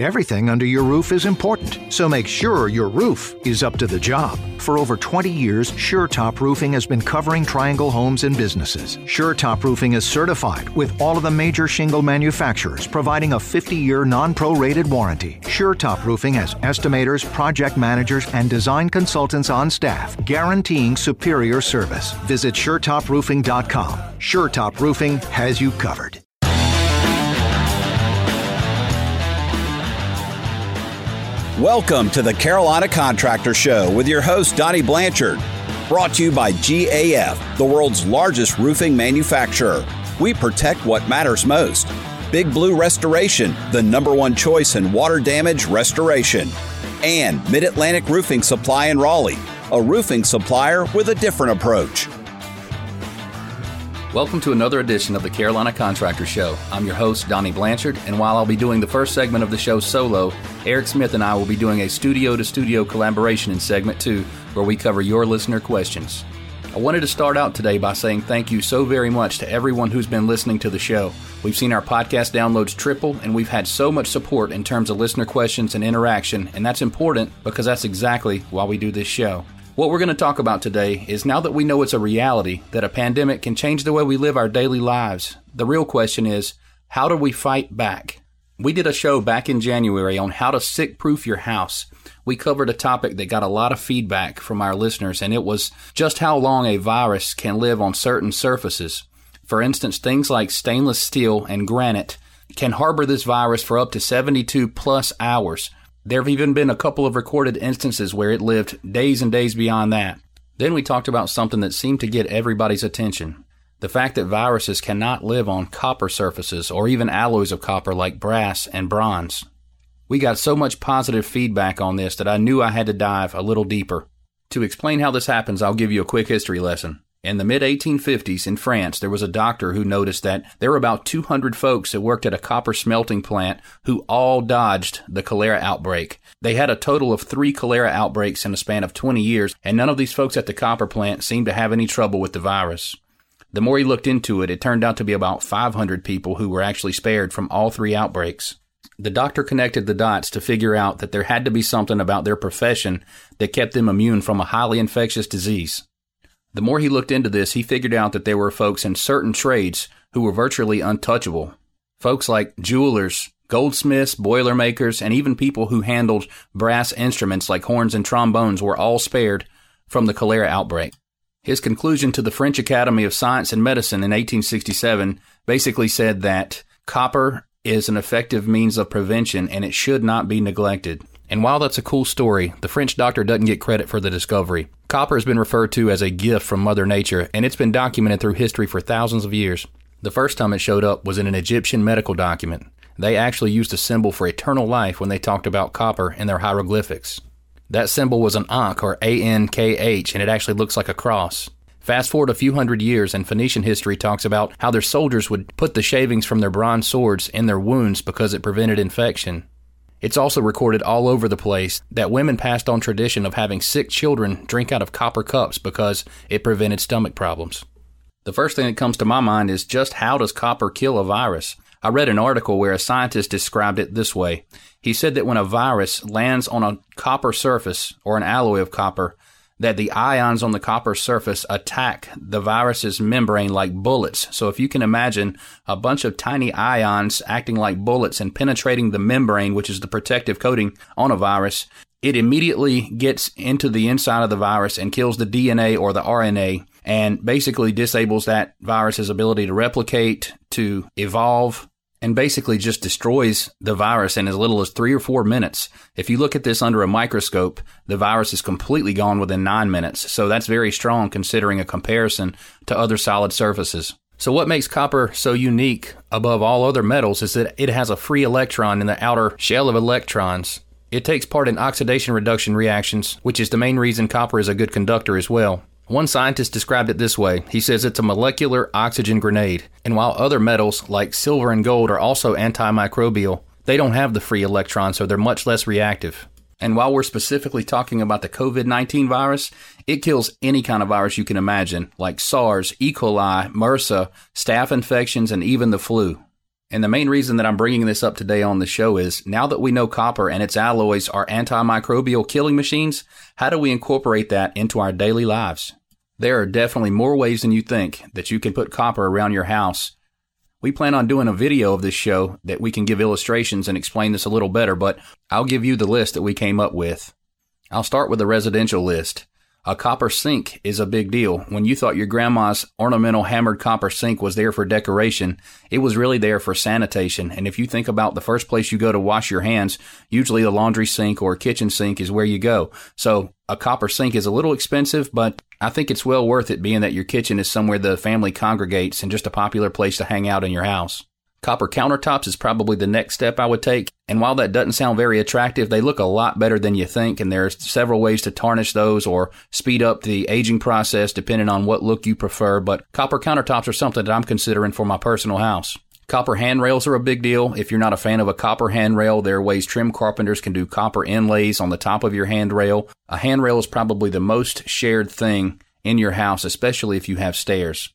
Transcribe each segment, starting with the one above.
Everything under your roof is important, so make sure your roof is up to the job. For over 20 years, SureTop Roofing has been covering Triangle homes and businesses. SureTop Roofing is certified with all of the major shingle manufacturers, providing a 50-year non-prorated warranty. SureTop Roofing has estimators, project managers, and design consultants on staff, guaranteeing superior service. Visit SureTopRoofing.com. SureTop Roofing has you covered. Welcome to the Carolina Contractor Show with your host, Donnie Blanchard. Brought to you by GAF, the world's largest roofing manufacturer. We protect what matters most. Big Blue Restoration, the number one choice in water damage restoration. And Mid Atlantic Roofing Supply in Raleigh, a roofing supplier with a different approach. Welcome to another edition of the Carolina Contractor Show. I'm your host, Donnie Blanchard, and while I'll be doing the first segment of the show solo, Eric Smith and I will be doing a studio to studio collaboration in segment two, where we cover your listener questions. I wanted to start out today by saying thank you so very much to everyone who's been listening to the show. We've seen our podcast downloads triple, and we've had so much support in terms of listener questions and interaction, and that's important because that's exactly why we do this show. What we're going to talk about today is now that we know it's a reality that a pandemic can change the way we live our daily lives, the real question is how do we fight back? We did a show back in January on how to sick proof your house. We covered a topic that got a lot of feedback from our listeners, and it was just how long a virus can live on certain surfaces. For instance, things like stainless steel and granite can harbor this virus for up to 72 plus hours. There have even been a couple of recorded instances where it lived days and days beyond that. Then we talked about something that seemed to get everybody's attention the fact that viruses cannot live on copper surfaces or even alloys of copper like brass and bronze. We got so much positive feedback on this that I knew I had to dive a little deeper. To explain how this happens, I'll give you a quick history lesson. In the mid 1850s in France, there was a doctor who noticed that there were about 200 folks that worked at a copper smelting plant who all dodged the cholera outbreak. They had a total of three cholera outbreaks in a span of 20 years, and none of these folks at the copper plant seemed to have any trouble with the virus. The more he looked into it, it turned out to be about 500 people who were actually spared from all three outbreaks. The doctor connected the dots to figure out that there had to be something about their profession that kept them immune from a highly infectious disease. The more he looked into this, he figured out that there were folks in certain trades who were virtually untouchable. Folks like jewelers, goldsmiths, boilermakers, and even people who handled brass instruments like horns and trombones were all spared from the cholera outbreak. His conclusion to the French Academy of Science and Medicine in 1867 basically said that copper is an effective means of prevention and it should not be neglected. And while that's a cool story, the French doctor doesn't get credit for the discovery. Copper has been referred to as a gift from Mother Nature, and it's been documented through history for thousands of years. The first time it showed up was in an Egyptian medical document. They actually used a symbol for eternal life when they talked about copper in their hieroglyphics. That symbol was an Ankh or A N K H, and it actually looks like a cross. Fast forward a few hundred years, and Phoenician history talks about how their soldiers would put the shavings from their bronze swords in their wounds because it prevented infection. It's also recorded all over the place that women passed on tradition of having sick children drink out of copper cups because it prevented stomach problems. The first thing that comes to my mind is just how does copper kill a virus? I read an article where a scientist described it this way. He said that when a virus lands on a copper surface or an alloy of copper, that the ions on the copper surface attack the virus's membrane like bullets. So if you can imagine a bunch of tiny ions acting like bullets and penetrating the membrane, which is the protective coating on a virus, it immediately gets into the inside of the virus and kills the DNA or the RNA and basically disables that virus's ability to replicate, to evolve, and basically just destroys the virus in as little as three or four minutes. If you look at this under a microscope, the virus is completely gone within nine minutes. So that's very strong considering a comparison to other solid surfaces. So what makes copper so unique above all other metals is that it has a free electron in the outer shell of electrons. It takes part in oxidation reduction reactions, which is the main reason copper is a good conductor as well. One scientist described it this way. He says it's a molecular oxygen grenade. And while other metals like silver and gold are also antimicrobial, they don't have the free electron, so they're much less reactive. And while we're specifically talking about the COVID 19 virus, it kills any kind of virus you can imagine, like SARS, E. coli, MRSA, staph infections, and even the flu. And the main reason that I'm bringing this up today on the show is now that we know copper and its alloys are antimicrobial killing machines, how do we incorporate that into our daily lives? There are definitely more ways than you think that you can put copper around your house. We plan on doing a video of this show that we can give illustrations and explain this a little better, but I'll give you the list that we came up with. I'll start with the residential list. A copper sink is a big deal. When you thought your grandma's ornamental hammered copper sink was there for decoration, it was really there for sanitation. And if you think about the first place you go to wash your hands, usually the laundry sink or kitchen sink is where you go. So a copper sink is a little expensive, but I think it's well worth it being that your kitchen is somewhere the family congregates and just a popular place to hang out in your house. Copper countertops is probably the next step I would take. And while that doesn't sound very attractive, they look a lot better than you think. And there's several ways to tarnish those or speed up the aging process depending on what look you prefer. But copper countertops are something that I'm considering for my personal house. Copper handrails are a big deal. If you're not a fan of a copper handrail, there are ways trim carpenters can do copper inlays on the top of your handrail. A handrail is probably the most shared thing in your house, especially if you have stairs.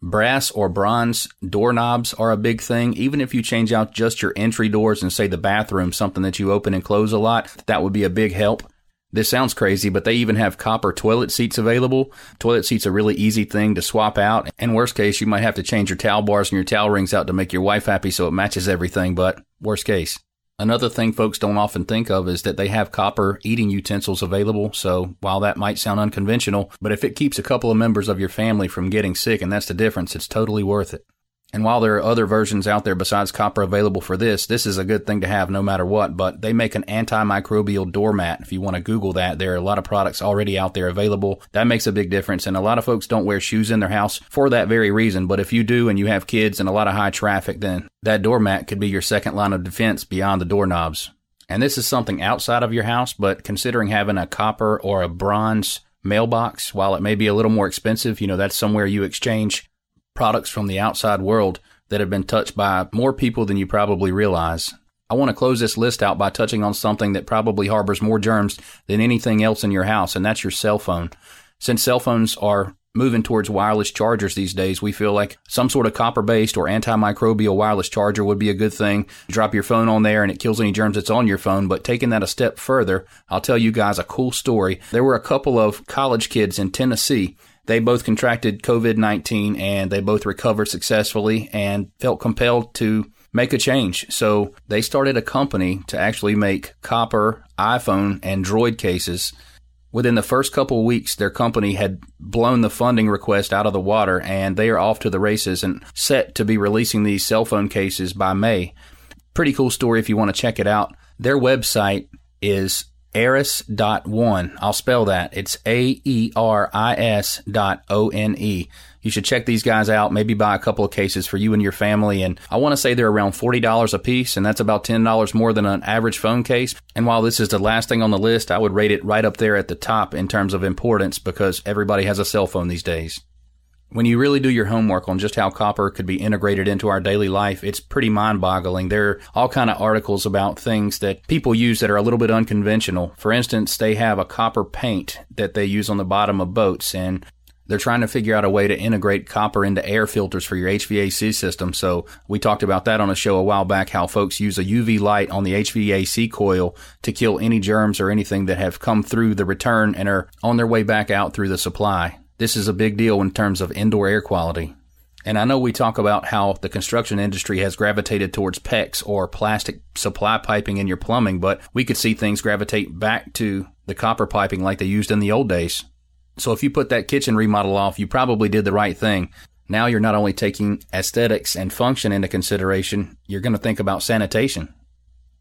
Brass or bronze doorknobs are a big thing. Even if you change out just your entry doors and say the bathroom, something that you open and close a lot, that would be a big help. This sounds crazy, but they even have copper toilet seats available. Toilet seats are a really easy thing to swap out. And worst case, you might have to change your towel bars and your towel rings out to make your wife happy so it matches everything, but worst case. Another thing folks don't often think of is that they have copper eating utensils available. So while that might sound unconventional, but if it keeps a couple of members of your family from getting sick and that's the difference, it's totally worth it. And while there are other versions out there besides copper available for this, this is a good thing to have no matter what. But they make an antimicrobial doormat. If you want to Google that, there are a lot of products already out there available. That makes a big difference. And a lot of folks don't wear shoes in their house for that very reason. But if you do and you have kids and a lot of high traffic, then that doormat could be your second line of defense beyond the doorknobs. And this is something outside of your house, but considering having a copper or a bronze mailbox, while it may be a little more expensive, you know, that's somewhere you exchange products from the outside world that have been touched by more people than you probably realize. I want to close this list out by touching on something that probably harbors more germs than anything else in your house, and that's your cell phone. Since cell phones are moving towards wireless chargers these days, we feel like some sort of copper based or antimicrobial wireless charger would be a good thing. Drop your phone on there and it kills any germs that's on your phone. But taking that a step further, I'll tell you guys a cool story. There were a couple of college kids in Tennessee they both contracted COVID 19 and they both recovered successfully and felt compelled to make a change. So they started a company to actually make copper, iPhone, and Droid cases. Within the first couple weeks, their company had blown the funding request out of the water and they are off to the races and set to be releasing these cell phone cases by May. Pretty cool story if you want to check it out. Their website is aeris.one. I'll spell that. It's A E R I S dot O N E. You should check these guys out, maybe buy a couple of cases for you and your family. And I want to say they're around $40 a piece, and that's about $10 more than an average phone case. And while this is the last thing on the list, I would rate it right up there at the top in terms of importance because everybody has a cell phone these days. When you really do your homework on just how copper could be integrated into our daily life, it's pretty mind-boggling. There are all kind of articles about things that people use that are a little bit unconventional. For instance, they have a copper paint that they use on the bottom of boats and they're trying to figure out a way to integrate copper into air filters for your HVAC system. So we talked about that on a show a while back, how folks use a UV light on the HVAC coil to kill any germs or anything that have come through the return and are on their way back out through the supply. This is a big deal in terms of indoor air quality. And I know we talk about how the construction industry has gravitated towards PEX or plastic supply piping in your plumbing, but we could see things gravitate back to the copper piping like they used in the old days. So if you put that kitchen remodel off, you probably did the right thing. Now you're not only taking aesthetics and function into consideration, you're going to think about sanitation.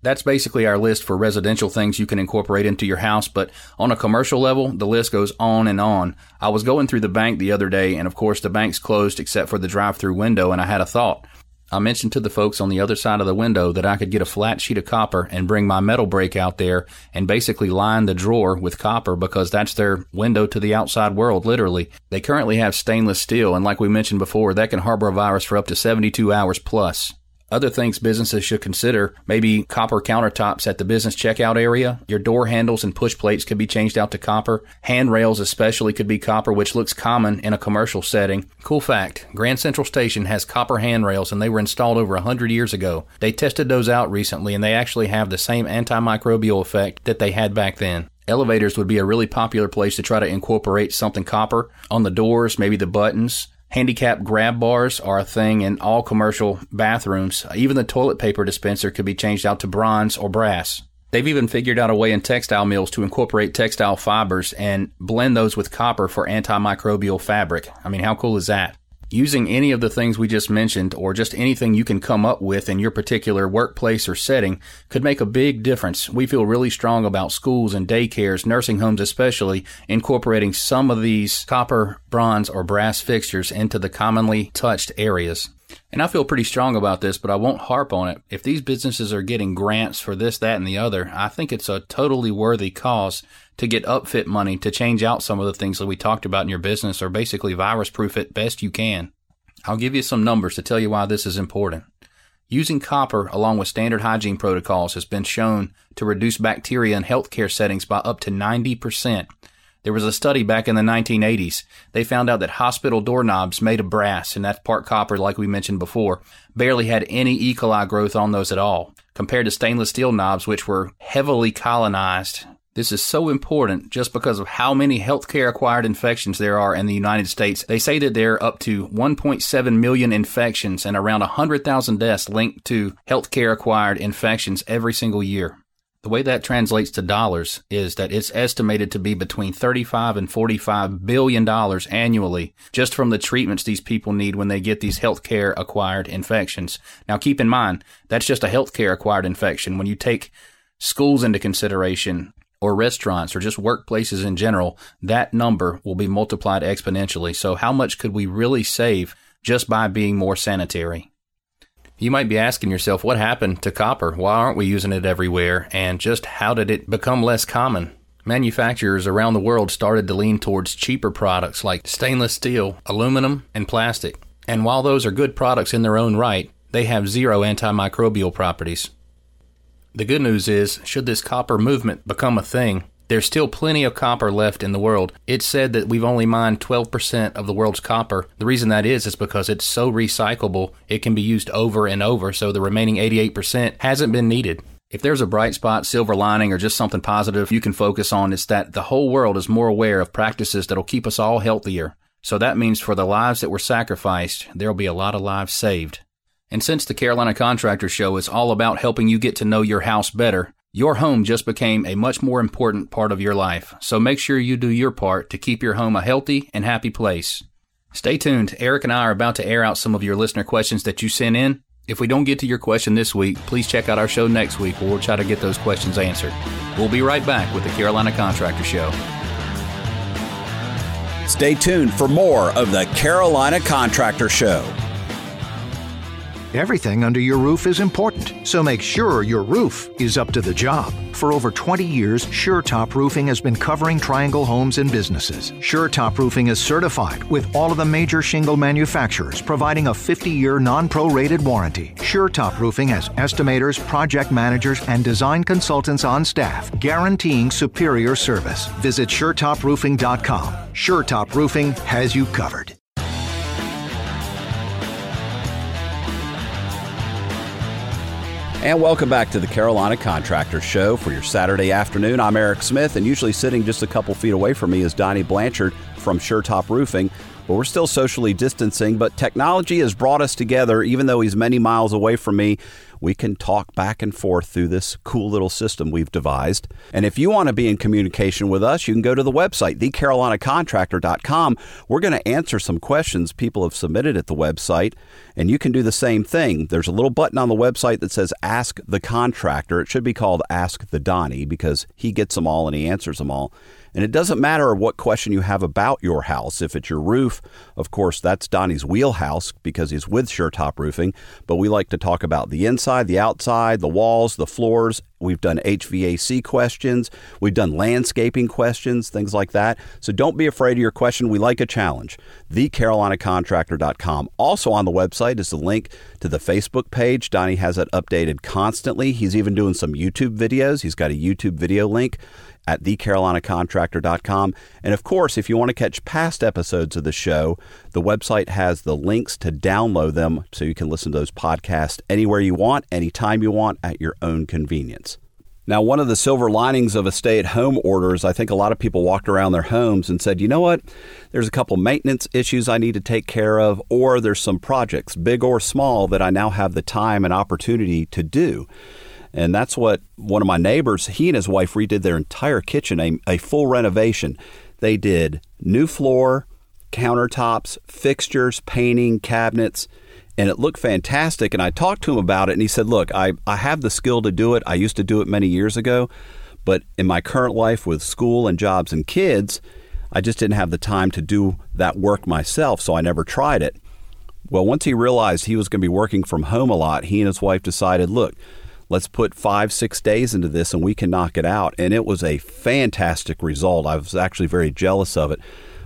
That's basically our list for residential things you can incorporate into your house, but on a commercial level, the list goes on and on. I was going through the bank the other day, and of course, the bank's closed except for the drive through window, and I had a thought. I mentioned to the folks on the other side of the window that I could get a flat sheet of copper and bring my metal brake out there and basically line the drawer with copper because that's their window to the outside world, literally. They currently have stainless steel, and like we mentioned before, that can harbor a virus for up to 72 hours plus. Other things businesses should consider maybe copper countertops at the business checkout area. Your door handles and push plates could be changed out to copper. Handrails, especially, could be copper, which looks common in a commercial setting. Cool fact Grand Central Station has copper handrails and they were installed over 100 years ago. They tested those out recently and they actually have the same antimicrobial effect that they had back then. Elevators would be a really popular place to try to incorporate something copper on the doors, maybe the buttons. Handicap grab bars are a thing in all commercial bathrooms. Even the toilet paper dispenser could be changed out to bronze or brass. They've even figured out a way in textile mills to incorporate textile fibers and blend those with copper for antimicrobial fabric. I mean, how cool is that? Using any of the things we just mentioned, or just anything you can come up with in your particular workplace or setting, could make a big difference. We feel really strong about schools and daycares, nursing homes especially, incorporating some of these copper, bronze, or brass fixtures into the commonly touched areas. And I feel pretty strong about this, but I won't harp on it. If these businesses are getting grants for this, that, and the other, I think it's a totally worthy cause to get upfit money to change out some of the things that we talked about in your business or basically virus proof it best you can. I'll give you some numbers to tell you why this is important. Using copper along with standard hygiene protocols has been shown to reduce bacteria in healthcare settings by up to 90%. There was a study back in the 1980s. They found out that hospital doorknobs made of brass, and that's part copper, like we mentioned before, barely had any E. coli growth on those at all, compared to stainless steel knobs, which were heavily colonized this is so important just because of how many healthcare acquired infections there are in the United States. They say that there are up to 1.7 million infections and around 100,000 deaths linked to healthcare acquired infections every single year. The way that translates to dollars is that it's estimated to be between 35 and 45 billion dollars annually just from the treatments these people need when they get these healthcare acquired infections. Now keep in mind, that's just a healthcare acquired infection. When you take schools into consideration, or restaurants or just workplaces in general, that number will be multiplied exponentially. So, how much could we really save just by being more sanitary? You might be asking yourself, what happened to copper? Why aren't we using it everywhere? And just how did it become less common? Manufacturers around the world started to lean towards cheaper products like stainless steel, aluminum, and plastic. And while those are good products in their own right, they have zero antimicrobial properties. The good news is, should this copper movement become a thing, there's still plenty of copper left in the world. It's said that we've only mined 12% of the world's copper. The reason that is is because it's so recyclable, it can be used over and over, so the remaining 88% hasn't been needed. If there's a bright spot, silver lining, or just something positive you can focus on, it's that the whole world is more aware of practices that'll keep us all healthier. So that means for the lives that were sacrificed, there'll be a lot of lives saved. And since the Carolina Contractor Show is all about helping you get to know your house better, your home just became a much more important part of your life. So make sure you do your part to keep your home a healthy and happy place. Stay tuned. Eric and I are about to air out some of your listener questions that you sent in. If we don't get to your question this week, please check out our show next week where we'll try to get those questions answered. We'll be right back with the Carolina Contractor Show. Stay tuned for more of the Carolina Contractor Show. Everything under your roof is important, so make sure your roof is up to the job. For over 20 years, SureTop Roofing has been covering Triangle homes and businesses. SureTop Roofing is certified with all of the major shingle manufacturers, providing a 50 year non prorated warranty. SureTop Roofing has estimators, project managers, and design consultants on staff, guaranteeing superior service. Visit SureTopRoofing.com. SureTop Roofing has you covered. And welcome back to the Carolina Contractor Show for your Saturday afternoon. I'm Eric Smith, and usually sitting just a couple feet away from me is Donnie Blanchard from SureTop Roofing. But we're still socially distancing, but technology has brought us together, even though he's many miles away from me we can talk back and forth through this cool little system we've devised. And if you want to be in communication with us, you can go to the website, thecarolinacontractor.com. We're going to answer some questions people have submitted at the website, and you can do the same thing. There's a little button on the website that says Ask the Contractor. It should be called Ask the Donnie because he gets them all and he answers them all. And it doesn't matter what question you have about your house. If it's your roof, of course, that's Donnie's wheelhouse because he's with SureTop Roofing. But we like to talk about the inside, the outside, the walls, the floors, We've done HVAC questions. We've done landscaping questions, things like that. So don't be afraid of your question. We like a challenge. TheCarolinaContractor.com. Also on the website is the link to the Facebook page. Donnie has it updated constantly. He's even doing some YouTube videos. He's got a YouTube video link at thecarolinacontractor.com. And of course, if you want to catch past episodes of the show, the website has the links to download them so you can listen to those podcasts anywhere you want, anytime you want, at your own convenience. Now, one of the silver linings of a stay at home order is I think a lot of people walked around their homes and said, you know what, there's a couple maintenance issues I need to take care of, or there's some projects, big or small, that I now have the time and opportunity to do. And that's what one of my neighbors, he and his wife redid their entire kitchen, a, a full renovation. They did new floor, countertops, fixtures, painting, cabinets, and it looked fantastic. And I talked to him about it, and he said, Look, I, I have the skill to do it. I used to do it many years ago, but in my current life with school and jobs and kids, I just didn't have the time to do that work myself, so I never tried it. Well, once he realized he was going to be working from home a lot, he and his wife decided, look, let's put five, six days into this and we can knock it out. And it was a fantastic result. I was actually very jealous of it.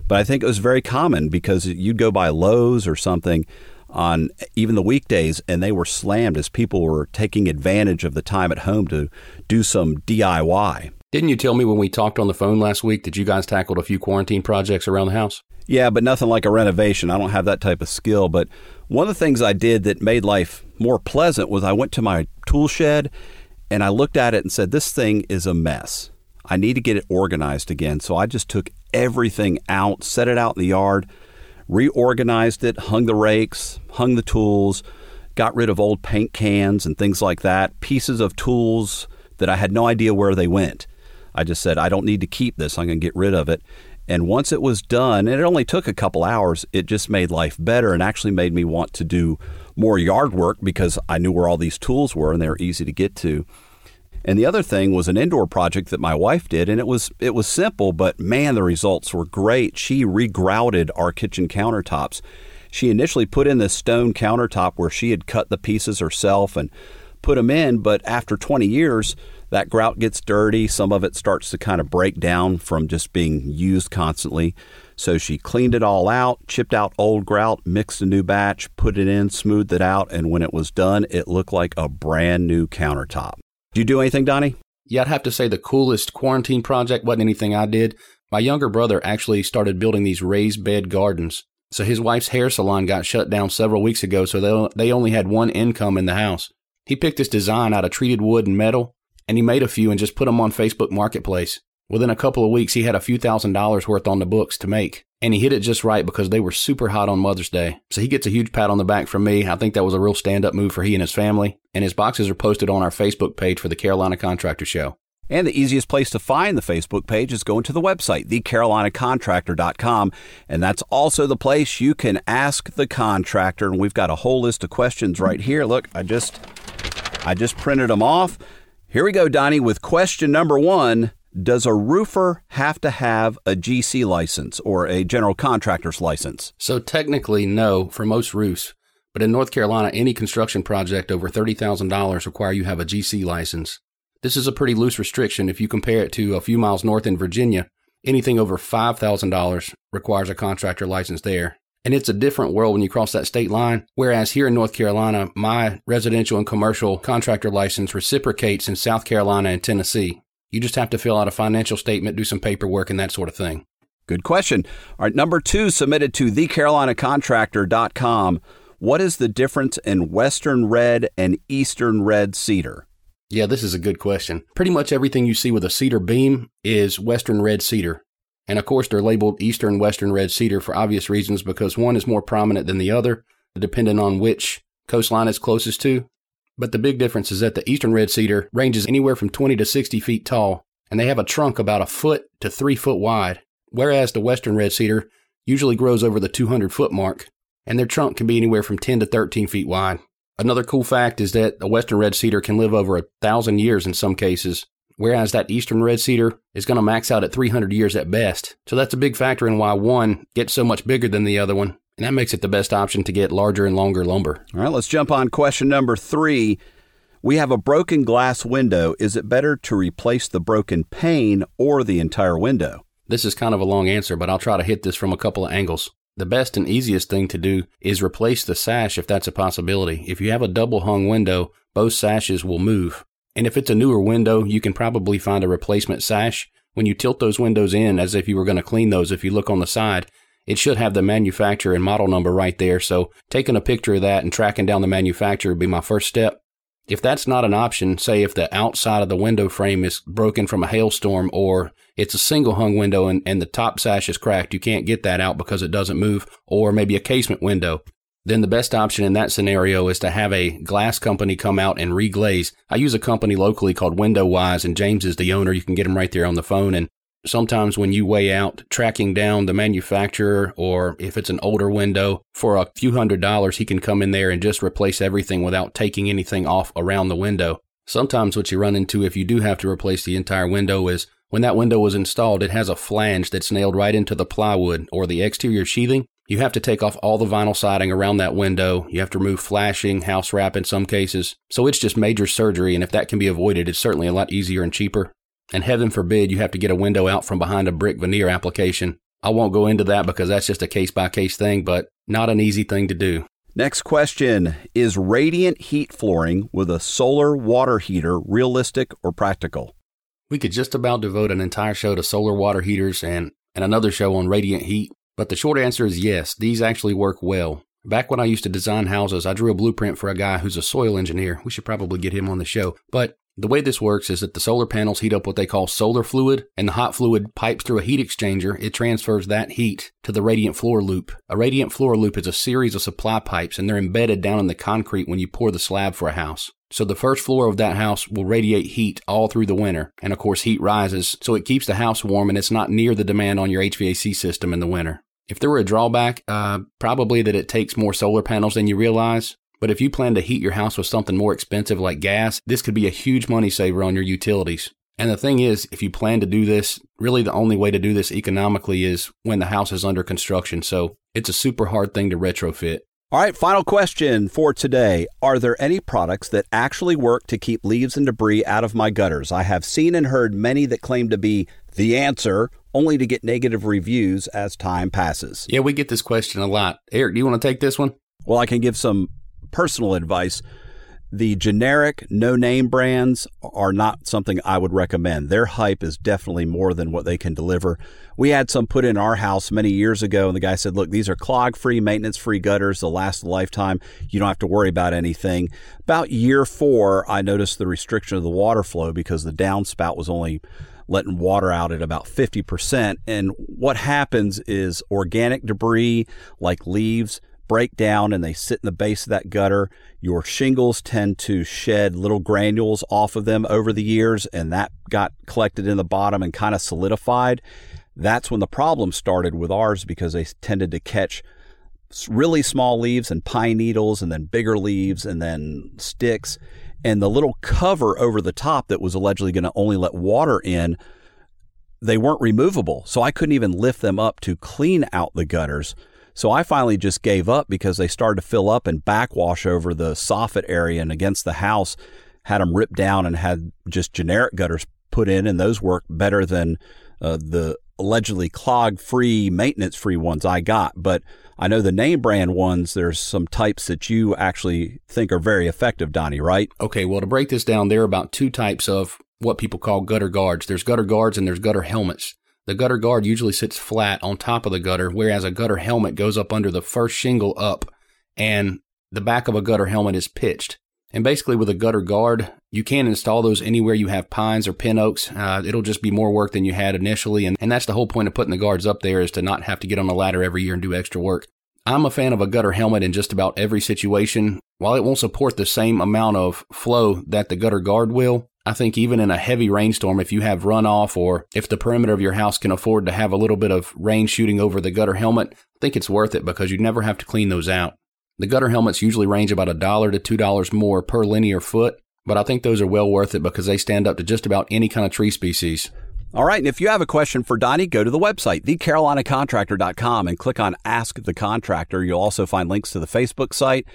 But I think it was very common because you'd go by Lowe's or something on even the weekdays and they were slammed as people were taking advantage of the time at home to do some DIY. Didn't you tell me when we talked on the phone last week that you guys tackled a few quarantine projects around the house? Yeah, but nothing like a renovation. I don't have that type of skill. But one of the things I did that made life more pleasant was I went to my tool shed and I looked at it and said, This thing is a mess. I need to get it organized again. So I just took everything out, set it out in the yard, reorganized it, hung the rakes, hung the tools, got rid of old paint cans and things like that, pieces of tools that I had no idea where they went. I just said, I don't need to keep this. I'm going to get rid of it. And once it was done, and it only took a couple hours, it just made life better and actually made me want to do more yard work because I knew where all these tools were and they were easy to get to. And the other thing was an indoor project that my wife did, and it was it was simple, but man, the results were great. She regrouted our kitchen countertops. She initially put in this stone countertop where she had cut the pieces herself and put them in, but after 20 years, that grout gets dirty. Some of it starts to kind of break down from just being used constantly. So she cleaned it all out, chipped out old grout, mixed a new batch, put it in, smoothed it out, and when it was done, it looked like a brand new countertop. Do you do anything, Donnie? Yeah, I'd have to say the coolest quarantine project wasn't anything I did. My younger brother actually started building these raised bed gardens. So his wife's hair salon got shut down several weeks ago, so they, they only had one income in the house. He picked this design out of treated wood and metal, and he made a few and just put them on Facebook Marketplace. Within a couple of weeks, he had a few thousand dollars worth on the books to make. And he hit it just right because they were super hot on Mother's Day. So he gets a huge pat on the back from me. I think that was a real stand up move for he and his family. And his boxes are posted on our Facebook page for the Carolina Contractor Show. And the easiest place to find the Facebook page is going to the website, thecarolinacontractor.com. And that's also the place you can ask the contractor. And we've got a whole list of questions right here. Look, I just I just printed them off. Here we go, Donnie, with question number one. Does a roofer have to have a GC license or a general contractor's license? So, technically, no for most roofs. But in North Carolina, any construction project over $30,000 require you have a GC license. This is a pretty loose restriction if you compare it to a few miles north in Virginia. Anything over $5,000 requires a contractor license there. And it's a different world when you cross that state line. Whereas here in North Carolina, my residential and commercial contractor license reciprocates in South Carolina and Tennessee. You just have to fill out a financial statement, do some paperwork, and that sort of thing. Good question. All right, number two, submitted to thecarolinacontractor.com. What is the difference in Western red and Eastern red cedar? Yeah, this is a good question. Pretty much everything you see with a cedar beam is Western red cedar. And of course, they're labeled Eastern Western Red Cedar for obvious reasons because one is more prominent than the other, depending on which coastline it's closest to. But the big difference is that the Eastern Red Cedar ranges anywhere from 20 to 60 feet tall, and they have a trunk about a foot to three foot wide, whereas the Western Red Cedar usually grows over the 200 foot mark, and their trunk can be anywhere from 10 to 13 feet wide. Another cool fact is that a Western Red Cedar can live over a thousand years in some cases, whereas that eastern red cedar is going to max out at 300 years at best. So that's a big factor in why one gets so much bigger than the other one, and that makes it the best option to get larger and longer lumber. All right, let's jump on question number three. We have a broken glass window. Is it better to replace the broken pane or the entire window? This is kind of a long answer, but I'll try to hit this from a couple of angles. The best and easiest thing to do is replace the sash if that's a possibility. If you have a double hung window, both sashes will move. And if it's a newer window, you can probably find a replacement sash. When you tilt those windows in as if you were going to clean those, if you look on the side, it should have the manufacturer and model number right there. So taking a picture of that and tracking down the manufacturer would be my first step. If that's not an option, say if the outside of the window frame is broken from a hailstorm or it's a single hung window and, and the top sash is cracked, you can't get that out because it doesn't move, or maybe a casement window, then the best option in that scenario is to have a glass company come out and reglaze. I use a company locally called Window Wise, and James is the owner. You can get him right there on the phone. And sometimes when you weigh out tracking down the manufacturer, or if it's an older window, for a few hundred dollars, he can come in there and just replace everything without taking anything off around the window. Sometimes what you run into if you do have to replace the entire window is when that window was installed, it has a flange that's nailed right into the plywood or the exterior sheathing. You have to take off all the vinyl siding around that window. You have to remove flashing, house wrap in some cases. So it's just major surgery, and if that can be avoided, it's certainly a lot easier and cheaper. And heaven forbid you have to get a window out from behind a brick veneer application. I won't go into that because that's just a case by case thing, but not an easy thing to do. Next question Is radiant heat flooring with a solar water heater realistic or practical? We could just about devote an entire show to solar water heaters and, and another show on radiant heat. But the short answer is yes, these actually work well. Back when I used to design houses, I drew a blueprint for a guy who's a soil engineer. We should probably get him on the show. But the way this works is that the solar panels heat up what they call solar fluid, and the hot fluid pipes through a heat exchanger. It transfers that heat to the radiant floor loop. A radiant floor loop is a series of supply pipes, and they're embedded down in the concrete when you pour the slab for a house. So the first floor of that house will radiate heat all through the winter. And of course, heat rises, so it keeps the house warm and it's not near the demand on your HVAC system in the winter. If there were a drawback, uh, probably that it takes more solar panels than you realize. But if you plan to heat your house with something more expensive like gas, this could be a huge money saver on your utilities. And the thing is, if you plan to do this, really the only way to do this economically is when the house is under construction. So it's a super hard thing to retrofit. All right, final question for today. Are there any products that actually work to keep leaves and debris out of my gutters? I have seen and heard many that claim to be the answer, only to get negative reviews as time passes. Yeah, we get this question a lot. Eric, do you want to take this one? Well, I can give some personal advice, the generic no name brands are not something I would recommend. Their hype is definitely more than what they can deliver. We had some put in our house many years ago, and the guy said, Look, these are clog free, maintenance free gutters. They'll last a lifetime. You don't have to worry about anything. About year four, I noticed the restriction of the water flow because the downspout was only letting water out at about 50%. And what happens is organic debris like leaves break down and they sit in the base of that gutter. Your shingles tend to shed little granules off of them over the years, and that got collected in the bottom and kind of solidified. That's when the problem started with ours because they tended to catch really small leaves and pine needles, and then bigger leaves, and then sticks. And the little cover over the top that was allegedly going to only let water in, they weren't removable. So I couldn't even lift them up to clean out the gutters. So I finally just gave up because they started to fill up and backwash over the soffit area and against the house. Had them ripped down and had just generic gutters put in, and those work better than uh, the allegedly clog free, maintenance free ones I got. But I know the name brand ones, there's some types that you actually think are very effective, Donnie, right? Okay, well, to break this down, there are about two types of what people call gutter guards. There's gutter guards and there's gutter helmets. The gutter guard usually sits flat on top of the gutter, whereas a gutter helmet goes up under the first shingle up, and the back of a gutter helmet is pitched. And basically, with a gutter guard, you can install those anywhere you have pines or pin oaks. Uh, it'll just be more work than you had initially. And, and that's the whole point of putting the guards up there is to not have to get on a ladder every year and do extra work. I'm a fan of a gutter helmet in just about every situation. While it won't support the same amount of flow that the gutter guard will, I think even in a heavy rainstorm, if you have runoff or if the perimeter of your house can afford to have a little bit of rain shooting over the gutter helmet, I think it's worth it because you never have to clean those out. The gutter helmets usually range about a dollar to two dollars more per linear foot, but I think those are well worth it because they stand up to just about any kind of tree species. All right. And if you have a question for Donnie, go to the website, thecarolinacontractor.com and click on Ask the Contractor. You'll also find links to the Facebook site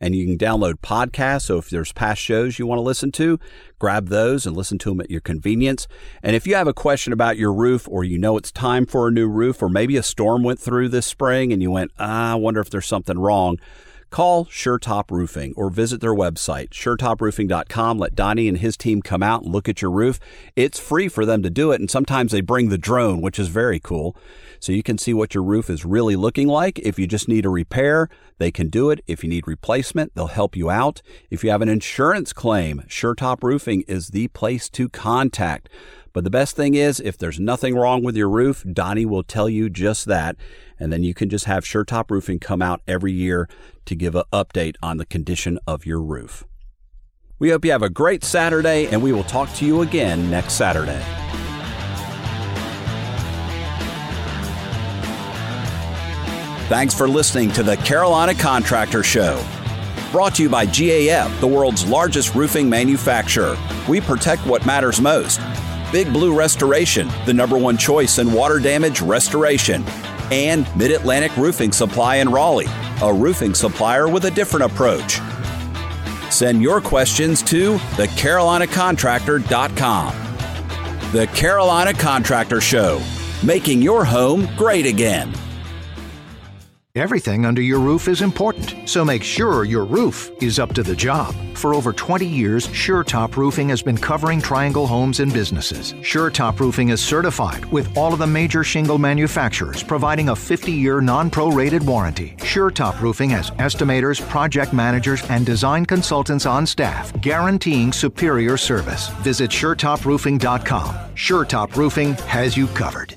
and you can download podcasts. So if there's past shows you want to listen to, grab those and listen to them at your convenience. And if you have a question about your roof or you know it's time for a new roof or maybe a storm went through this spring and you went, ah, I wonder if there's something wrong Call SureTop Roofing or visit their website, suretoproofing.com. Let Donnie and his team come out and look at your roof. It's free for them to do it, and sometimes they bring the drone, which is very cool. So you can see what your roof is really looking like. If you just need a repair, they can do it. If you need replacement, they'll help you out. If you have an insurance claim, SureTop Roofing is the place to contact. But the best thing is, if there's nothing wrong with your roof, Donnie will tell you just that. And then you can just have SureTop Roofing come out every year to give an update on the condition of your roof. We hope you have a great Saturday, and we will talk to you again next Saturday. Thanks for listening to the Carolina Contractor Show. Brought to you by GAF, the world's largest roofing manufacturer. We protect what matters most Big Blue Restoration, the number one choice in water damage restoration, and Mid Atlantic Roofing Supply in Raleigh, a roofing supplier with a different approach. Send your questions to thecarolinacontractor.com. The Carolina Contractor Show, making your home great again. Everything under your roof is important, so make sure your roof is up to the job. For over 20 years, SureTop Roofing has been covering Triangle homes and businesses. SureTop Roofing is certified with all of the major shingle manufacturers, providing a 50 year non prorated warranty. SureTop Roofing has estimators, project managers, and design consultants on staff, guaranteeing superior service. Visit SureTopRoofing.com. SureTop Roofing has you covered.